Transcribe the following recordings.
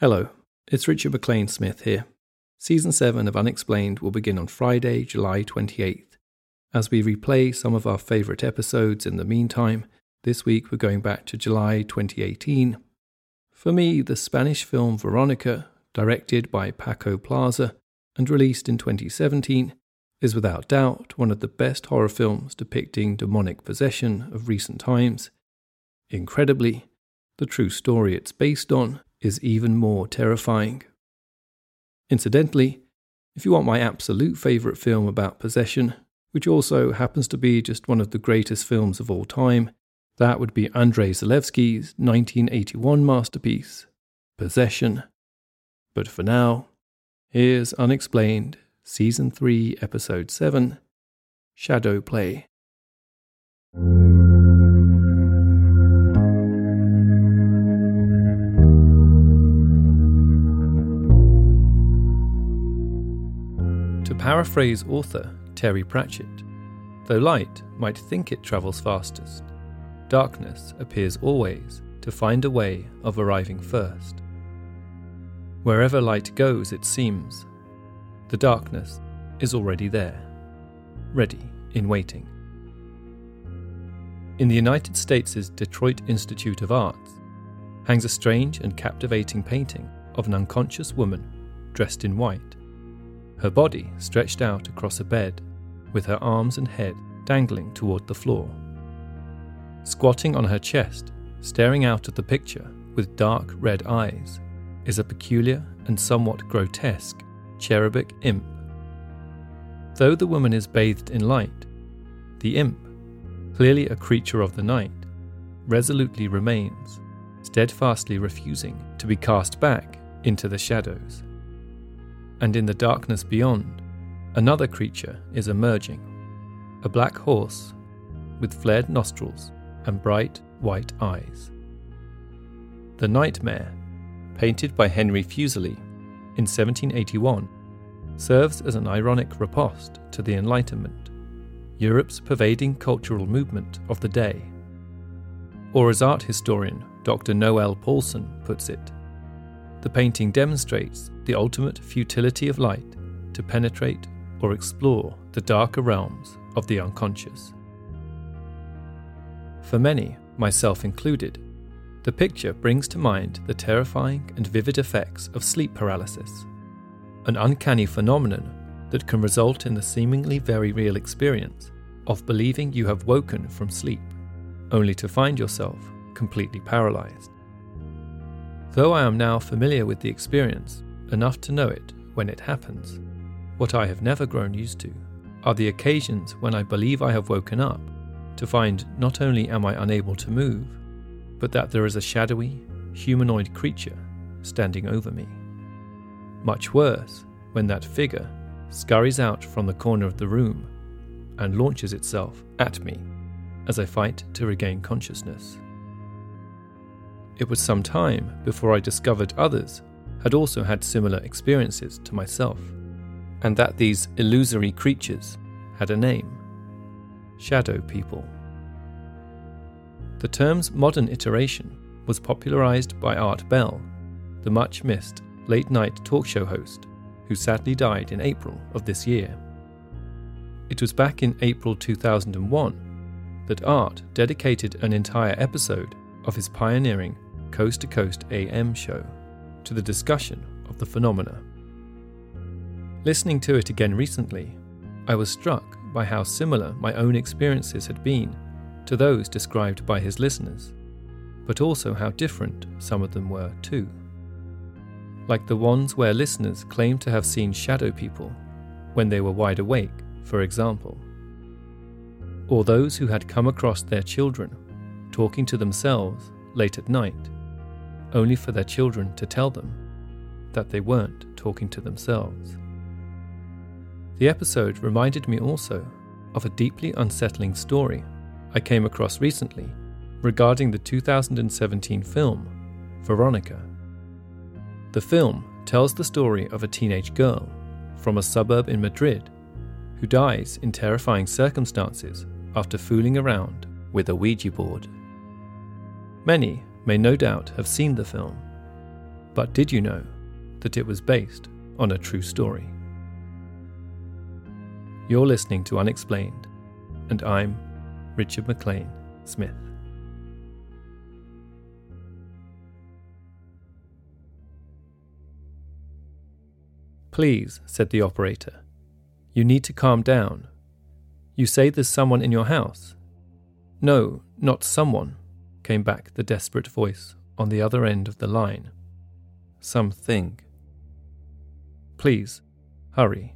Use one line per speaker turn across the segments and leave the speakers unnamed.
Hello, it's Richard MacLean Smith here. Season 7 of Unexplained will begin on Friday, July 28th. As we replay some of our favourite episodes in the meantime, this week we're going back to July 2018. For me, the Spanish film Veronica, directed by Paco Plaza and released in 2017, is without doubt one of the best horror films depicting demonic possession of recent times. Incredibly, the true story it's based on is even more terrifying. Incidentally, if you want my absolute favourite film about possession, which also happens to be just one of the greatest films of all time, that would be Andrei Zulawski's 1981 masterpiece, Possession. But for now, here's Unexplained, Season 3, Episode 7 Shadow Play. Paraphrase author Terry Pratchett, though light might think it travels fastest, darkness appears always to find a way of arriving first. Wherever light goes, it seems, the darkness is already there, ready in waiting. In the United States' Detroit Institute of Arts hangs a strange and captivating painting of an unconscious woman dressed in white her body stretched out across a bed, with her arms and head dangling toward the floor. Squatting on her chest, staring out at the picture with dark red eyes, is a peculiar and somewhat grotesque cherubic imp. Though the woman is bathed in light, the imp, clearly a creature of the night, resolutely remains, steadfastly refusing to be cast back into the shadows and in the darkness beyond, another creature is emerging a black horse with flared nostrils and bright white eyes. The Nightmare, painted by Henry Fuseli in 1781, serves as an ironic riposte to the Enlightenment, Europe's pervading cultural movement of the day. Or as art historian Dr. Noel Paulson puts it, the painting demonstrates the ultimate futility of light to penetrate or explore the darker realms of the unconscious. For many, myself included, the picture brings to mind the terrifying and vivid effects of sleep paralysis, an uncanny phenomenon that can result in the seemingly very real experience of believing you have woken from sleep, only to find yourself completely paralyzed. Though I am now familiar with the experience, enough to know it when it happens, what I have never grown used to are the occasions when I believe I have woken up to find not only am I unable to move, but that there is a shadowy, humanoid creature standing over me. Much worse, when that figure scurries out from the corner of the room and launches itself at me as I fight to regain consciousness. It was some time before I discovered others had also had similar experiences to myself, and that these illusory creatures had a name shadow people. The term's modern iteration was popularized by Art Bell, the much missed late night talk show host who sadly died in April of this year. It was back in April 2001 that Art dedicated an entire episode of his pioneering Coast to Coast AM show to the discussion of the phenomena. Listening to it again recently, I was struck by how similar my own experiences had been to those described by his listeners, but also how different some of them were too. Like the ones where listeners claimed to have seen shadow people when they were wide awake, for example, or those who had come across their children talking to themselves late at night only for their children to tell them that they weren't talking to themselves. The episode reminded me also of a deeply unsettling story I came across recently regarding the 2017 film Veronica. The film tells the story of a teenage girl from a suburb in Madrid who dies in terrifying circumstances after fooling around with a Ouija board. Many may no doubt have seen the film. But did you know that it was based on a true story? You're listening to Unexplained, and I'm Richard MacLean Smith. Please, said the operator, you need to calm down. You say there's someone in your house? No, not someone, came back the desperate voice on the other end of the line. Something. Please, hurry.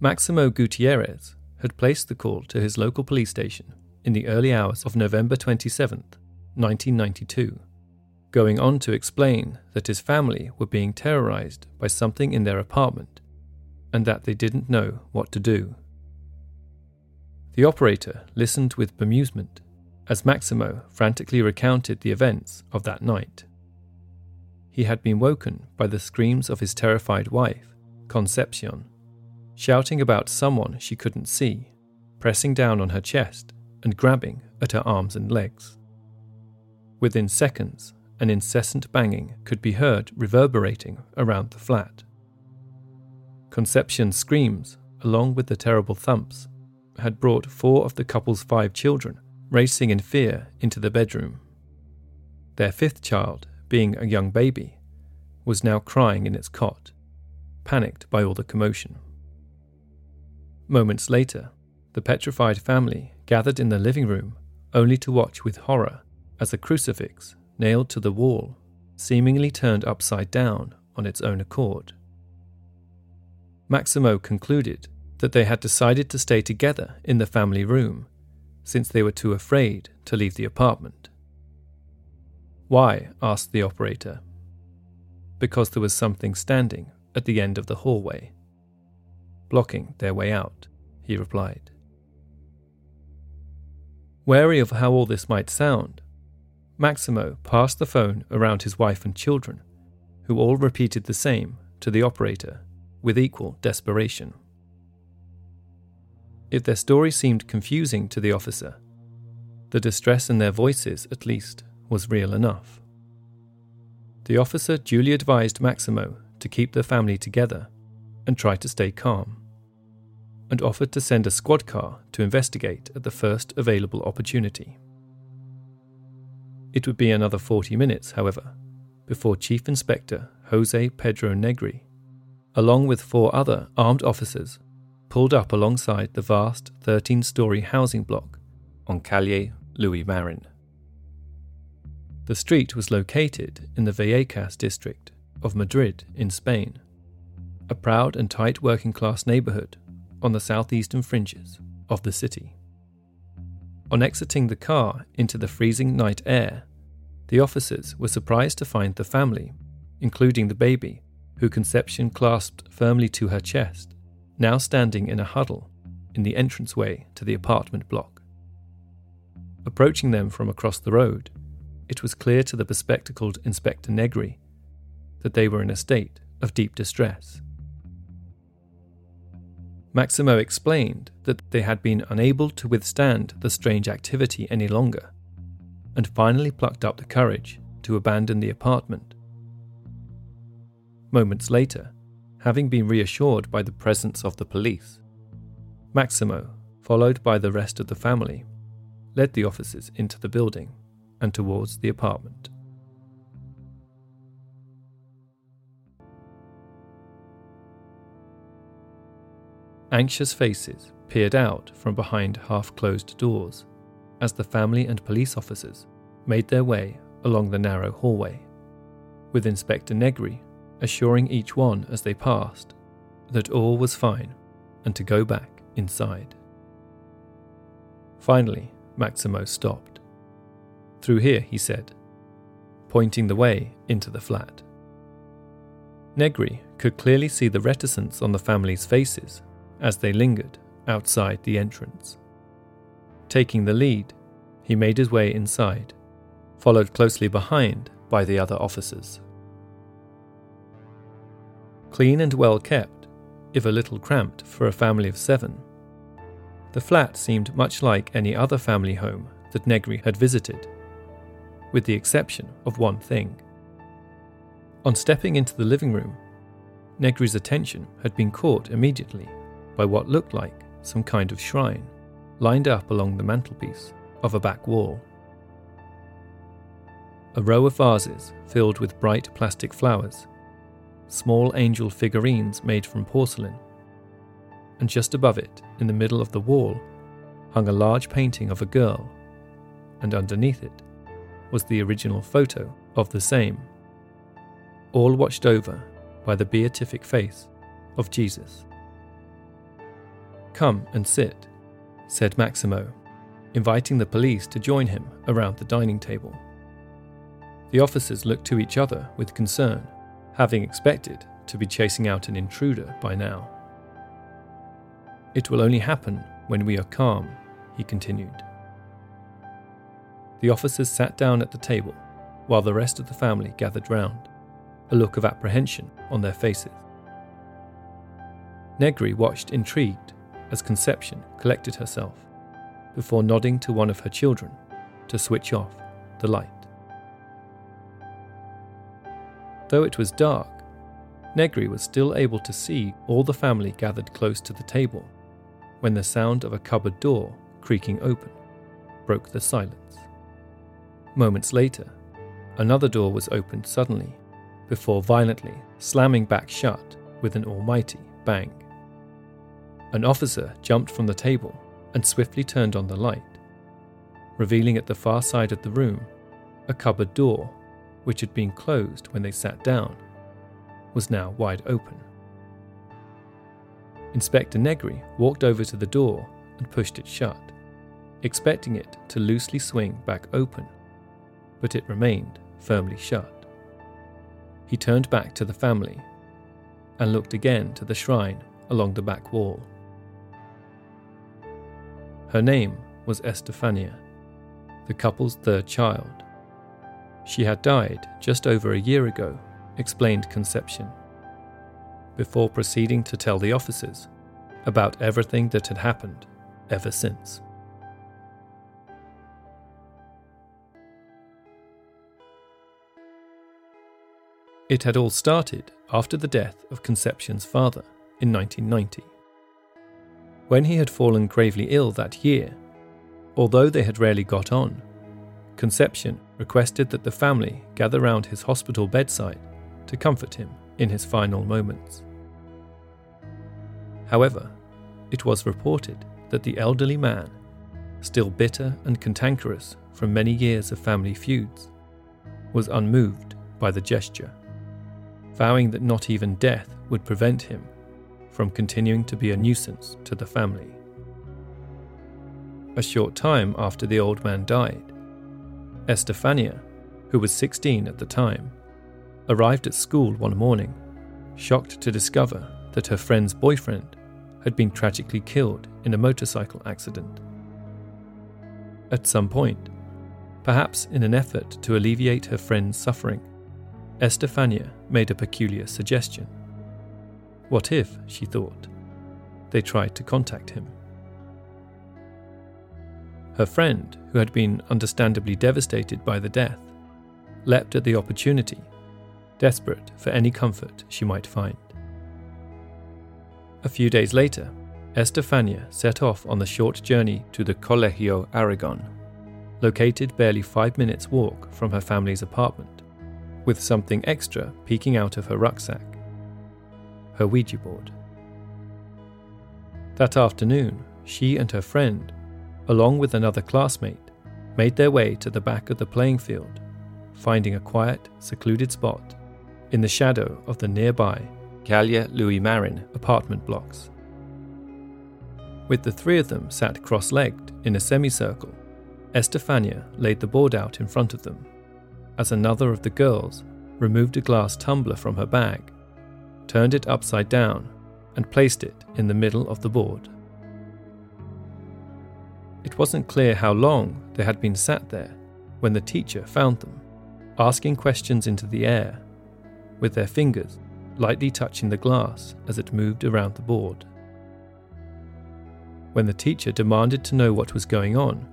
Maximo Gutierrez had placed the call to his local police station in the early hours of November 27, 1992, going on to explain that his family were being terrorized by something in their apartment and that they didn't know what to do. The operator listened with bemusement as Maximo frantically recounted the events of that night. He had been woken by the screams of his terrified wife, Concepcion, shouting about someone she couldn't see, pressing down on her chest and grabbing at her arms and legs. Within seconds, an incessant banging could be heard reverberating around the flat. Concepcion's screams, along with the terrible thumps, had brought four of the couple's five children racing in fear into the bedroom. Their fifth child, being a young baby, was now crying in its cot, panicked by all the commotion. Moments later, the petrified family gathered in the living room only to watch with horror as a crucifix nailed to the wall seemingly turned upside down on its own accord. Maximo concluded that they had decided to stay together in the family room since they were too afraid to leave the apartment. Why? asked the operator. Because there was something standing at the end of the hallway blocking their way out, he replied. Wary of how all this might sound, Maximo passed the phone around his wife and children, who all repeated the same to the operator with equal desperation. If their story seemed confusing to the officer, the distress in their voices, at least, was real enough. The officer duly advised Maximo to keep the family together and try to stay calm, and offered to send a squad car to investigate at the first available opportunity. It would be another 40 minutes, however, before Chief Inspector Jose Pedro Negri, along with four other armed officers, pulled up alongside the vast 13 story housing block on Calle Luis Marin. The street was located in the Vallecas district of Madrid in Spain a proud and tight working class neighbourhood on the southeastern fringes of the city. On exiting the car into the freezing night air, the officers were surprised to find the family, including the baby, who Concepcion clasped firmly to her chest, now standing in a huddle in the entranceway to the apartment block. Approaching them from across the road, it was clear to the bespectacled Inspector Negri that they were in a state of deep distress. Maximo explained that they had been unable to withstand the strange activity any longer, and finally plucked up the courage to abandon the apartment. Moments later, having been reassured by the presence of the police, Maximo, followed by the rest of the family, led the officers into the building and towards the apartment. Anxious faces peered out from behind half closed doors as the family and police officers made their way along the narrow hallway, with Inspector Negri assuring each one as they passed that all was fine and to go back inside. Finally, Maximo stopped. Through here, he said, pointing the way into the flat. Negri could clearly see the reticence on the family's faces as they lingered outside the entrance. Taking the lead, he made his way inside, followed closely behind by the other officers. Clean and well kept, if a little cramped for a family of seven, the flat seemed much like any other family home that Negri had visited, with the exception of one thing On stepping into the living room, Negri's attention had been caught immediately by what looked like some kind of shrine lined up along the mantelpiece of a back wall. A row of vases filled with bright plastic flowers, small angel figurines made from porcelain, and just above it, in the middle of the wall, hung a large painting of a girl, and underneath it was the original photo of the same, all watched over by the beatific face of Jesus. Come and sit, said Maximo, inviting the police to join him around the dining table. The officers looked to each other with concern, having expected to be chasing out an intruder by now. It will only happen when we are calm, he continued. The officers sat down at the table while the rest of the family gathered round, a look of apprehension on their faces. Negri watched intrigued as Concepcion collected herself before nodding to one of her children to switch off the light. Though it was dark, Negri was still able to see all the family gathered close to the table when the sound of a cupboard door creaking open broke the silence. Moments later, another door was opened suddenly before violently slamming back shut with an almighty bang. An officer jumped from the table and swiftly turned on the light, revealing at the far side of the room a cupboard door, which had been closed when they sat down, was now wide open. Inspector Negri walked over to the door and pushed it shut, expecting it to loosely swing back open, but it remained firmly shut. He turned back to the family and looked again to the shrine along the back wall. Her name was Estefania, the couple's third child. She had died just over a year ago, explained Concepcion, before proceeding to tell the officers about everything that had happened ever since. It had all started after the death of Concepcion's father in 1990. When he had fallen gravely ill that year, although they had rarely got on, Concepcion requested that the family gather round his hospital bedside to comfort him in his final moments. However, it was reported that the elderly man, still bitter and cantankerous from many years of family feuds, was unmoved by the gesture vowing that not even death would prevent him from continuing to be a nuisance to the family. A short time after the old man died, Estefania, who was 16 at the time, arrived at school one morning, shocked to discover that her friend's boyfriend had been tragically killed in a motorcycle accident. At some point, perhaps in an effort to alleviate her friend's suffering, Estefania made a peculiar suggestion. What if, she thought, they tried to contact him? Her friend, who had been understandably devastated by the death, leapt at the opportunity, desperate for any comfort she might find. A few days later, Estefania set off on the short journey to the Colegio Aragon, located barely five minutes' walk from her family's apartment with something extra peeking out of her rucksack her Ouija board. That afternoon, she and her friend, along with another classmate, made their way to the back of the playing field, finding a quiet, secluded spot in the shadow of the nearby Calle Luis Marin apartment blocks. With the three of them sat cross legged in a semicircle, Estefania laid the board out in front of them as another of the girls removed a glass tumbler from her bag, turned it upside down, and placed it in the middle of the board. It wasn't clear how long they had been sat there when the teacher found them, asking questions into the air, with their fingers lightly touching the glass as it moved around the board. When the teacher demanded to know what was going on,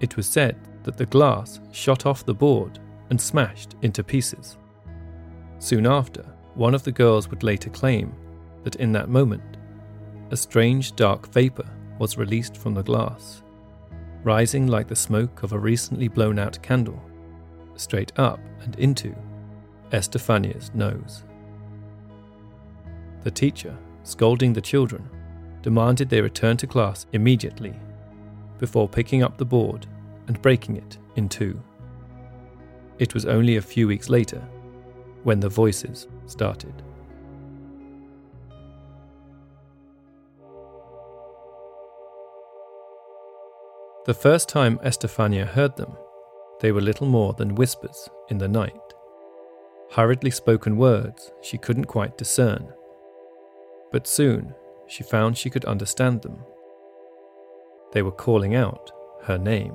it was said that the glass shot off the board and smashed into pieces. Soon after, one of the girls would later claim that in that moment, a strange dark vapour was released from the glass, rising like the smoke of a recently blown out candle, straight up and into Estefania's nose. The teacher, scolding the children, demanded they return to class immediately before picking up the board and breaking it in two. It was only a few weeks later when the voices started. The first time Estefania heard them, they were little more than whispers in the night. Hurriedly spoken words she couldn't quite discern. But soon she found she could understand them. They were calling out her name.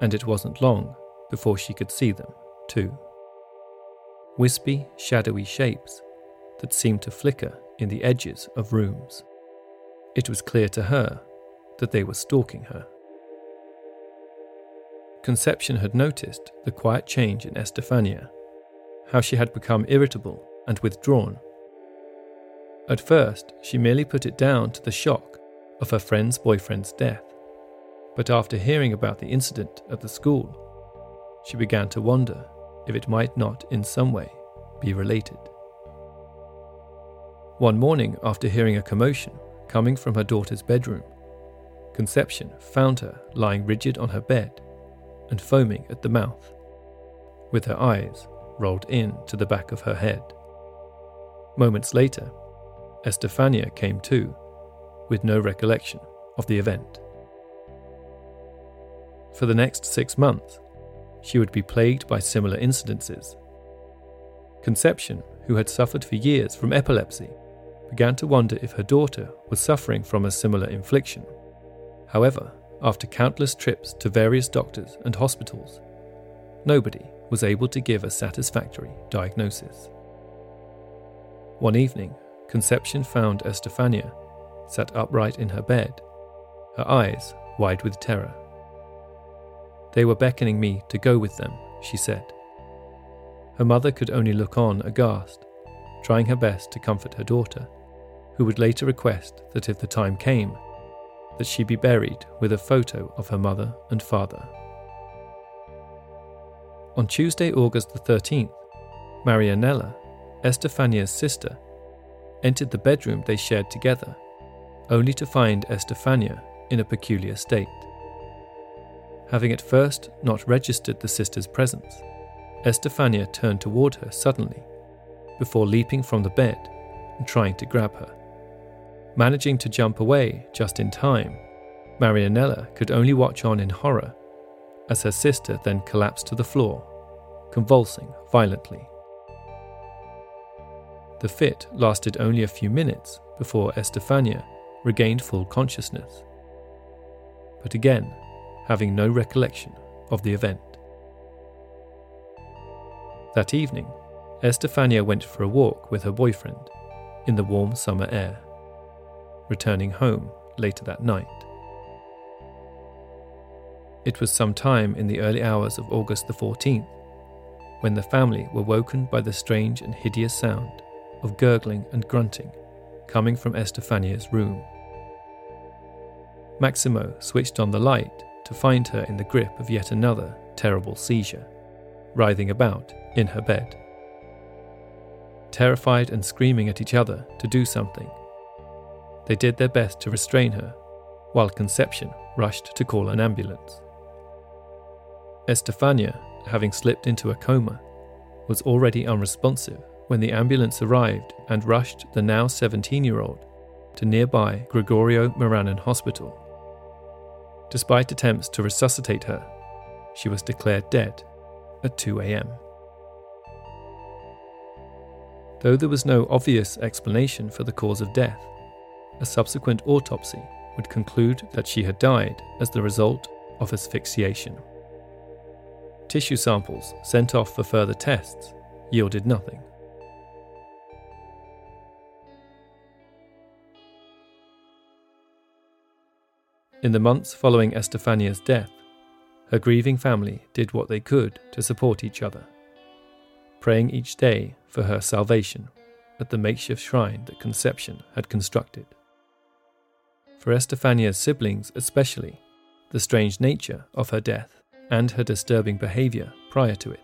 And it wasn't long before she could see them, too. Wispy, shadowy shapes that seemed to flicker in the edges of rooms. It was clear to her that they were stalking her. Concepcion had noticed the quiet change in Estefania, how she had become irritable and withdrawn. At first, she merely put it down to the shock of her friend's boyfriend's death. But after hearing about the incident at the school, she began to wonder if it might not in some way be related. One morning, after hearing a commotion coming from her daughter's bedroom, Concepcion found her lying rigid on her bed and foaming at the mouth, with her eyes rolled in to the back of her head. Moments later, Estefania came to with no recollection of the event. For the next six months, she would be plagued by similar incidences. Concepcion, who had suffered for years from epilepsy, began to wonder if her daughter was suffering from a similar infliction. However, after countless trips to various doctors and hospitals, nobody was able to give a satisfactory diagnosis. One evening, Concepcion found Estefania sat upright in her bed, her eyes wide with terror. They were beckoning me to go with them, she said. Her mother could only look on aghast, trying her best to comfort her daughter, who would later request that if the time came, that she be buried with a photo of her mother and father. On Tuesday, August the 13th, Marianella, Estefania's sister, entered the bedroom they shared together only to find Estefania in a peculiar state. Having at first not registered the sister's presence, Estefania turned toward her suddenly, before leaping from the bed and trying to grab her. Managing to jump away just in time, Marianella could only watch on in horror as her sister then collapsed to the floor, convulsing violently. The fit lasted only a few minutes before Estefania regained full consciousness, but again having no recollection of the event. That evening, Estefania went for a walk with her boyfriend in the warm summer air, returning home later that night. It was some time in the early hours of August the 14th when the family were woken by the strange and hideous sound of gurgling and grunting coming from Estefania's room. Maximo switched on the light to find her in the grip of yet another terrible seizure, writhing about in her bed. Terrified and screaming at each other to do something, they did their best to restrain her, while Concepcion rushed to call an ambulance. Estefania, having slipped into a coma, was already unresponsive when the ambulance arrived and rushed the now 17 year old to nearby Gregorio Maranon Hospital Despite attempts to resuscitate her, she was declared dead at 2 am. Though there was no obvious explanation for the cause of death, a subsequent autopsy would conclude that she had died as the result of asphyxiation. Tissue samples sent off for further tests yielded nothing. In the months following Estefania's death, her grieving family did what they could to support each other. praying each day for her salvation at the makeshift shrine that Concepcion had constructed. For Estefania's siblings, especially, the strange nature of her death and her disturbing behavior prior to it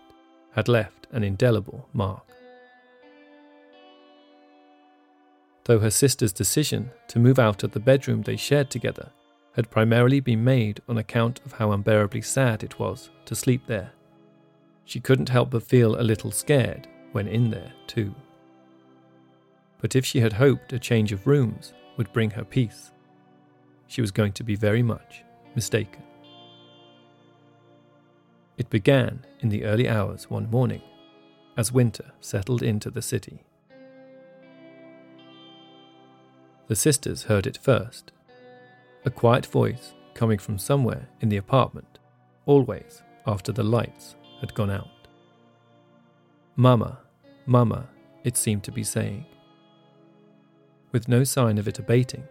had left an indelible mark. Though her sister's decision to move out of the bedroom they shared together had primarily been made on account of how unbearably sad it was to sleep there, she couldn't help but feel a little scared when in there, too. But if she had hoped a change of rooms would bring her peace, she was going to be very much mistaken. It began in the early hours one morning as winter settled into the city. The sisters heard it first a quiet voice coming from somewhere in the apartment, always after the lights had gone out. Mama, Mama, it seemed to be saying. With no sign of it abating,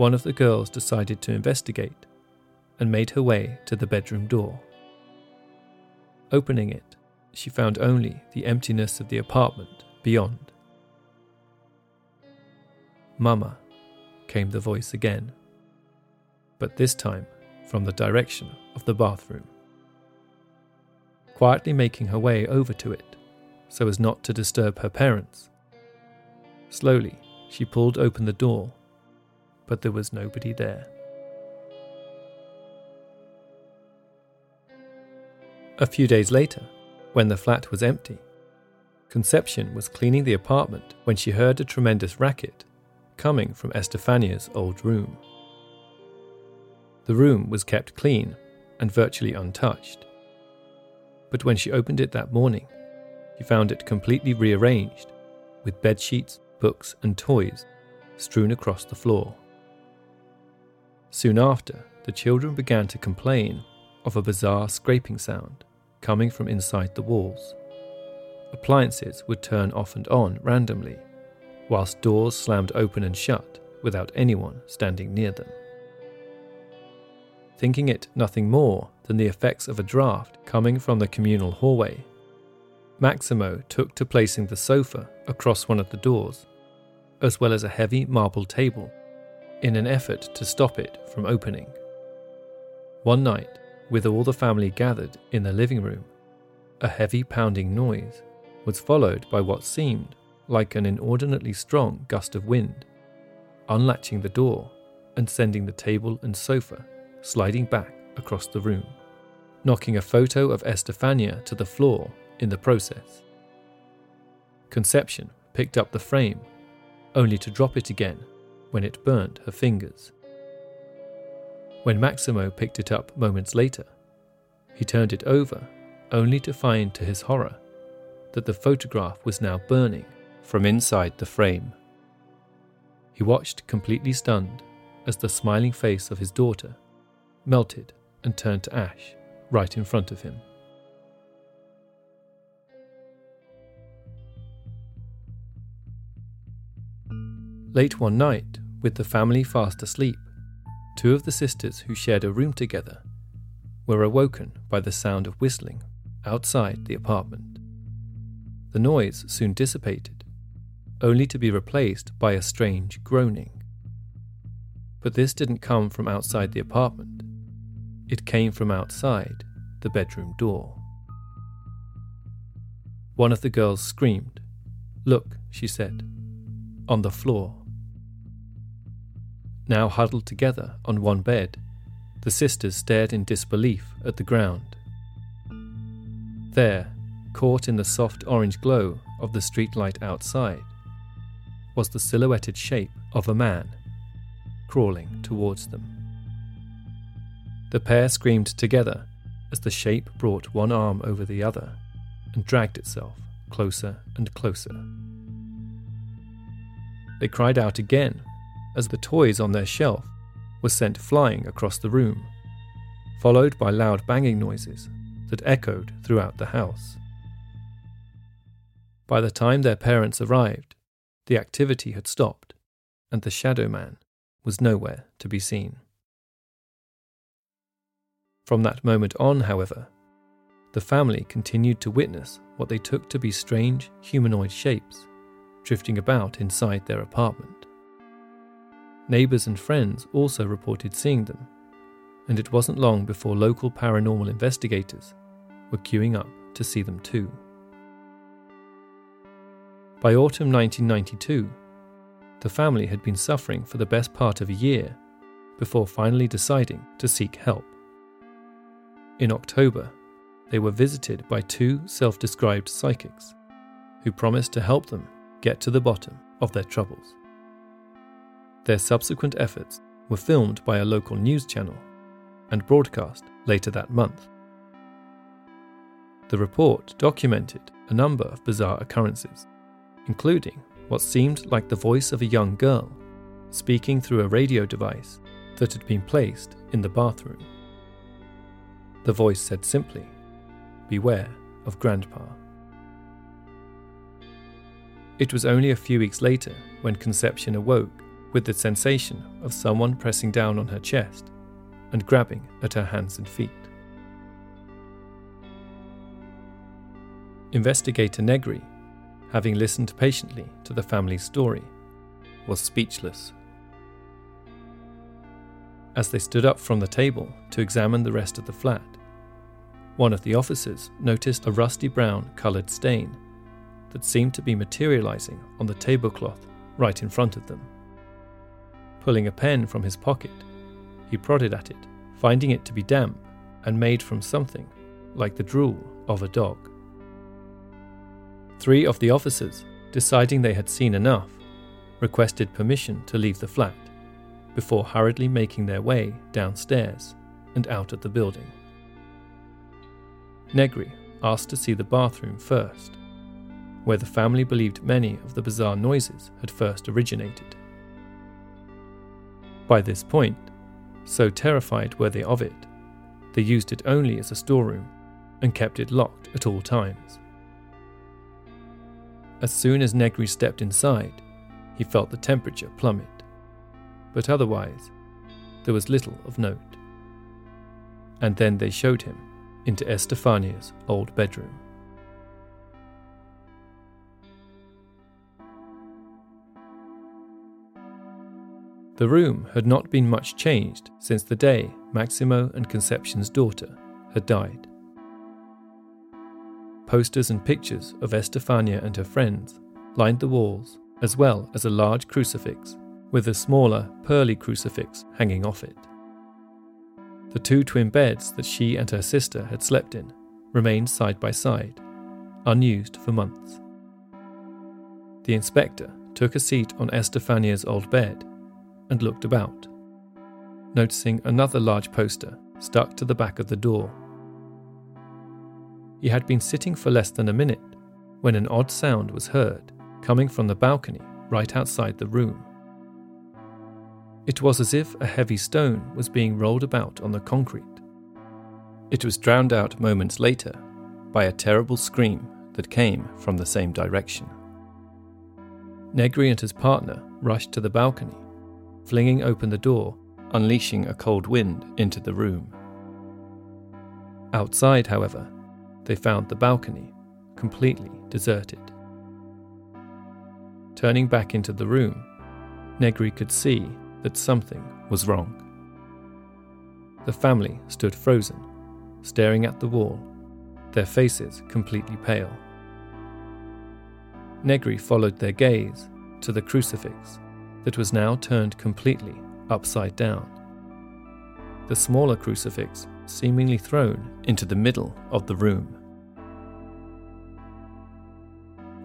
one of the girls decided to investigate and made her way to the bedroom door. Opening it, she found only the emptiness of the apartment beyond. Mama, came the voice again, but this time from the direction of the bathroom. Quietly making her way over to it, so as not to disturb her parents. Slowly, she pulled open the door, but there was nobody there. A few days later, when the flat was empty, Concepcion was cleaning the apartment when she heard a tremendous racket coming from Estefania's old room. The room was kept clean and virtually untouched. But when she opened it that morning, she found it completely rearranged, with bed sheets, books, and toys strewn across the floor. Soon after, the children began to complain of a bizarre scraping sound coming from inside the walls. Appliances would turn off and on randomly, whilst doors slammed open and shut without anyone standing near them. Thinking it nothing more than the effects of a draft coming from the communal hallway, Maximo took to placing the sofa across one of the doors, as well as a heavy marble table, in an effort to stop it from opening. One night, with all the family gathered in the living room, a heavy pounding noise was followed by what seemed like an inordinately strong gust of wind, unlatching the door and sending the table and sofa sliding back across the room, knocking a photo of Estefania to the floor in the process. Concepcion picked up the frame, only to drop it again when it burnt her fingers. When Maximo picked it up moments later, he turned it over only to find to his horror that the photograph was now burning from inside the frame. He watched completely stunned as the smiling face of his daughter melted and turned to ash right in front of him. Late one night, with the family fast asleep, two of the sisters who shared a room together were awoken by the sound of whistling outside the apartment. The noise soon dissipated, only to be replaced by a strange groaning. But this didn't come from outside the apartment, it came from outside the bedroom door. One of the girls screamed. Look, she said, on the floor. Now huddled together on one bed, the sisters stared in disbelief at the ground. There, caught in the soft orange glow of the streetlight outside, was the silhouetted shape of a man crawling towards them. The pair screamed together as the shape brought one arm over the other and dragged itself closer and closer. They cried out again as the toys on their shelf were sent flying across the room, followed by loud banging noises that echoed throughout the house. By the time their parents arrived, the activity had stopped, and the Shadow Man was nowhere to be seen. From that moment on, however, the family continued to witness what they took to be strange humanoid shapes drifting about inside their apartment. Neighbours and friends also reported seeing them, and it wasn't long before local paranormal investigators were queuing up to see them too. By autumn 1992, the family had been suffering for the best part of a year before finally deciding to seek help. In October, they were visited by two self described psychics who promised to help them get to the bottom of their troubles. Their subsequent efforts were filmed by a local news channel and broadcast later that month. The report documented a number of bizarre occurrences, including what seemed like the voice of a young girl speaking through a radio device that had been placed in the bathroom. The voice said simply, Beware of Grandpa. It was only a few weeks later when Concepcion awoke with the sensation of someone pressing down on her chest and grabbing at her hands and feet. Investigator Negri, having listened patiently to the family's story, was speechless. As they stood up from the table to examine the rest of the flat, one of the officers noticed a rusty brown coloured stain that seemed to be materializing on the tablecloth right in front of them. Pulling a pen from his pocket, he prodded at it, finding it to be damp and made from something like the drool of a dog. Three of the officers, deciding they had seen enough, requested permission to leave the flat before hurriedly making their way downstairs and out of the building. Negri asked to see the bathroom first, where the family believed many of the bizarre noises had first originated. By this point, so terrified were they of it, they used it only as a storeroom and kept it locked at all times. As soon as Negri stepped inside, he felt the temperature plummet, but otherwise, there was little of note. And then they showed him into Estefania's old bedroom. The room had not been much changed since the day Maximo and Concepcion's daughter had died. Posters and pictures of Estefania and her friends lined the walls, as well as a large crucifix with a smaller, pearly crucifix hanging off it. The two twin beds that she and her sister had slept in remained side by side, unused for months. The inspector took a seat on Estefania's old bed and looked about, noticing another large poster stuck to the back of the door. He had been sitting for less than a minute when an odd sound was heard coming from the balcony right outside the room. It was as if a heavy stone was being rolled about on the concrete. It was drowned out moments later by a terrible scream that came from the same direction. Negri and his partner rushed to the balcony, flinging open the door, unleashing a cold wind into the room. Outside, however, they found the balcony completely deserted. Turning back into the room, Negri could see that something was wrong. The family stood frozen, staring at the wall, their faces completely pale. Negri followed their gaze to the crucifix that was now turned completely upside down. The smaller crucifix seemingly thrown into the middle of the room.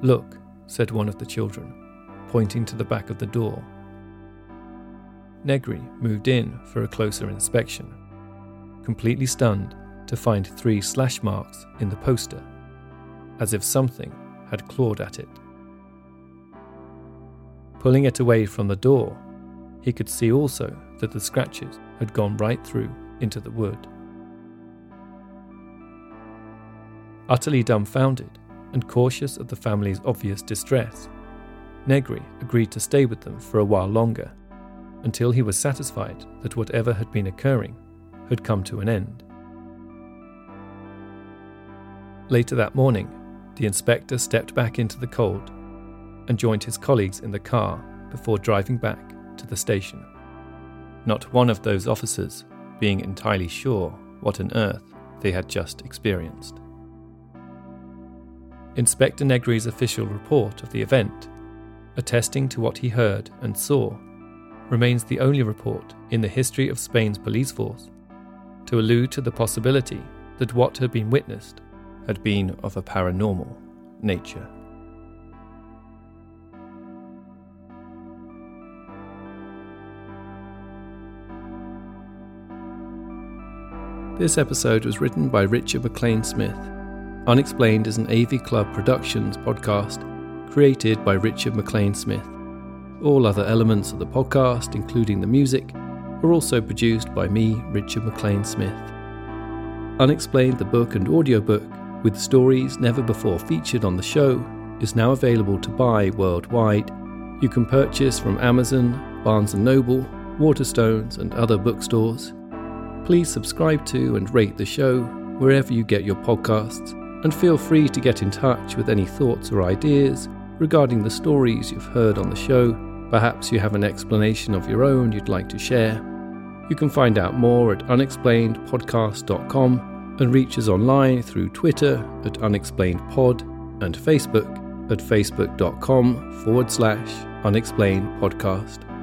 Look, said one of the children, pointing to the back of the door Negri moved in for a closer inspection, completely stunned to find three slash marks in the poster, as if something had clawed at it. Pulling it away from the door, he could see also that the scratches had gone right through into the wood. Utterly dumbfounded and cautious of the family's obvious distress, Negri agreed to stay with them for a while longer until he was satisfied that whatever had been occurring had come to an end. Later that morning, the inspector stepped back into the cold and joined his colleagues in the car before driving back to the station. Not one of those officers being entirely sure what on earth they had just experienced. Inspector Negri's official report of the event, attesting to what he heard and saw, remains the only report in the history of Spain's police force to allude to the possibility that what had been witnessed had been of a paranormal nature. This episode was written by Richard MacLean Smith. Unexplained is an AV Club Productions podcast created by Richard MacLean Smith. All other elements of the podcast, including the music, are also produced by me, Richard MacLean Smith. Unexplained, the book and audiobook, with stories never before featured on the show, is now available to buy worldwide. You can purchase from Amazon, Barnes & Noble, Waterstones, and other bookstores. Please subscribe to and rate the show wherever you get your podcasts, and feel free to get in touch with any thoughts or ideas regarding the stories you've heard on the show. Perhaps you have an explanation of your own you'd like to share. You can find out more at unexplainedpodcast.com and reach us online through Twitter at unexplainedpod and Facebook at facebook.com forward slash unexplainedpodcast.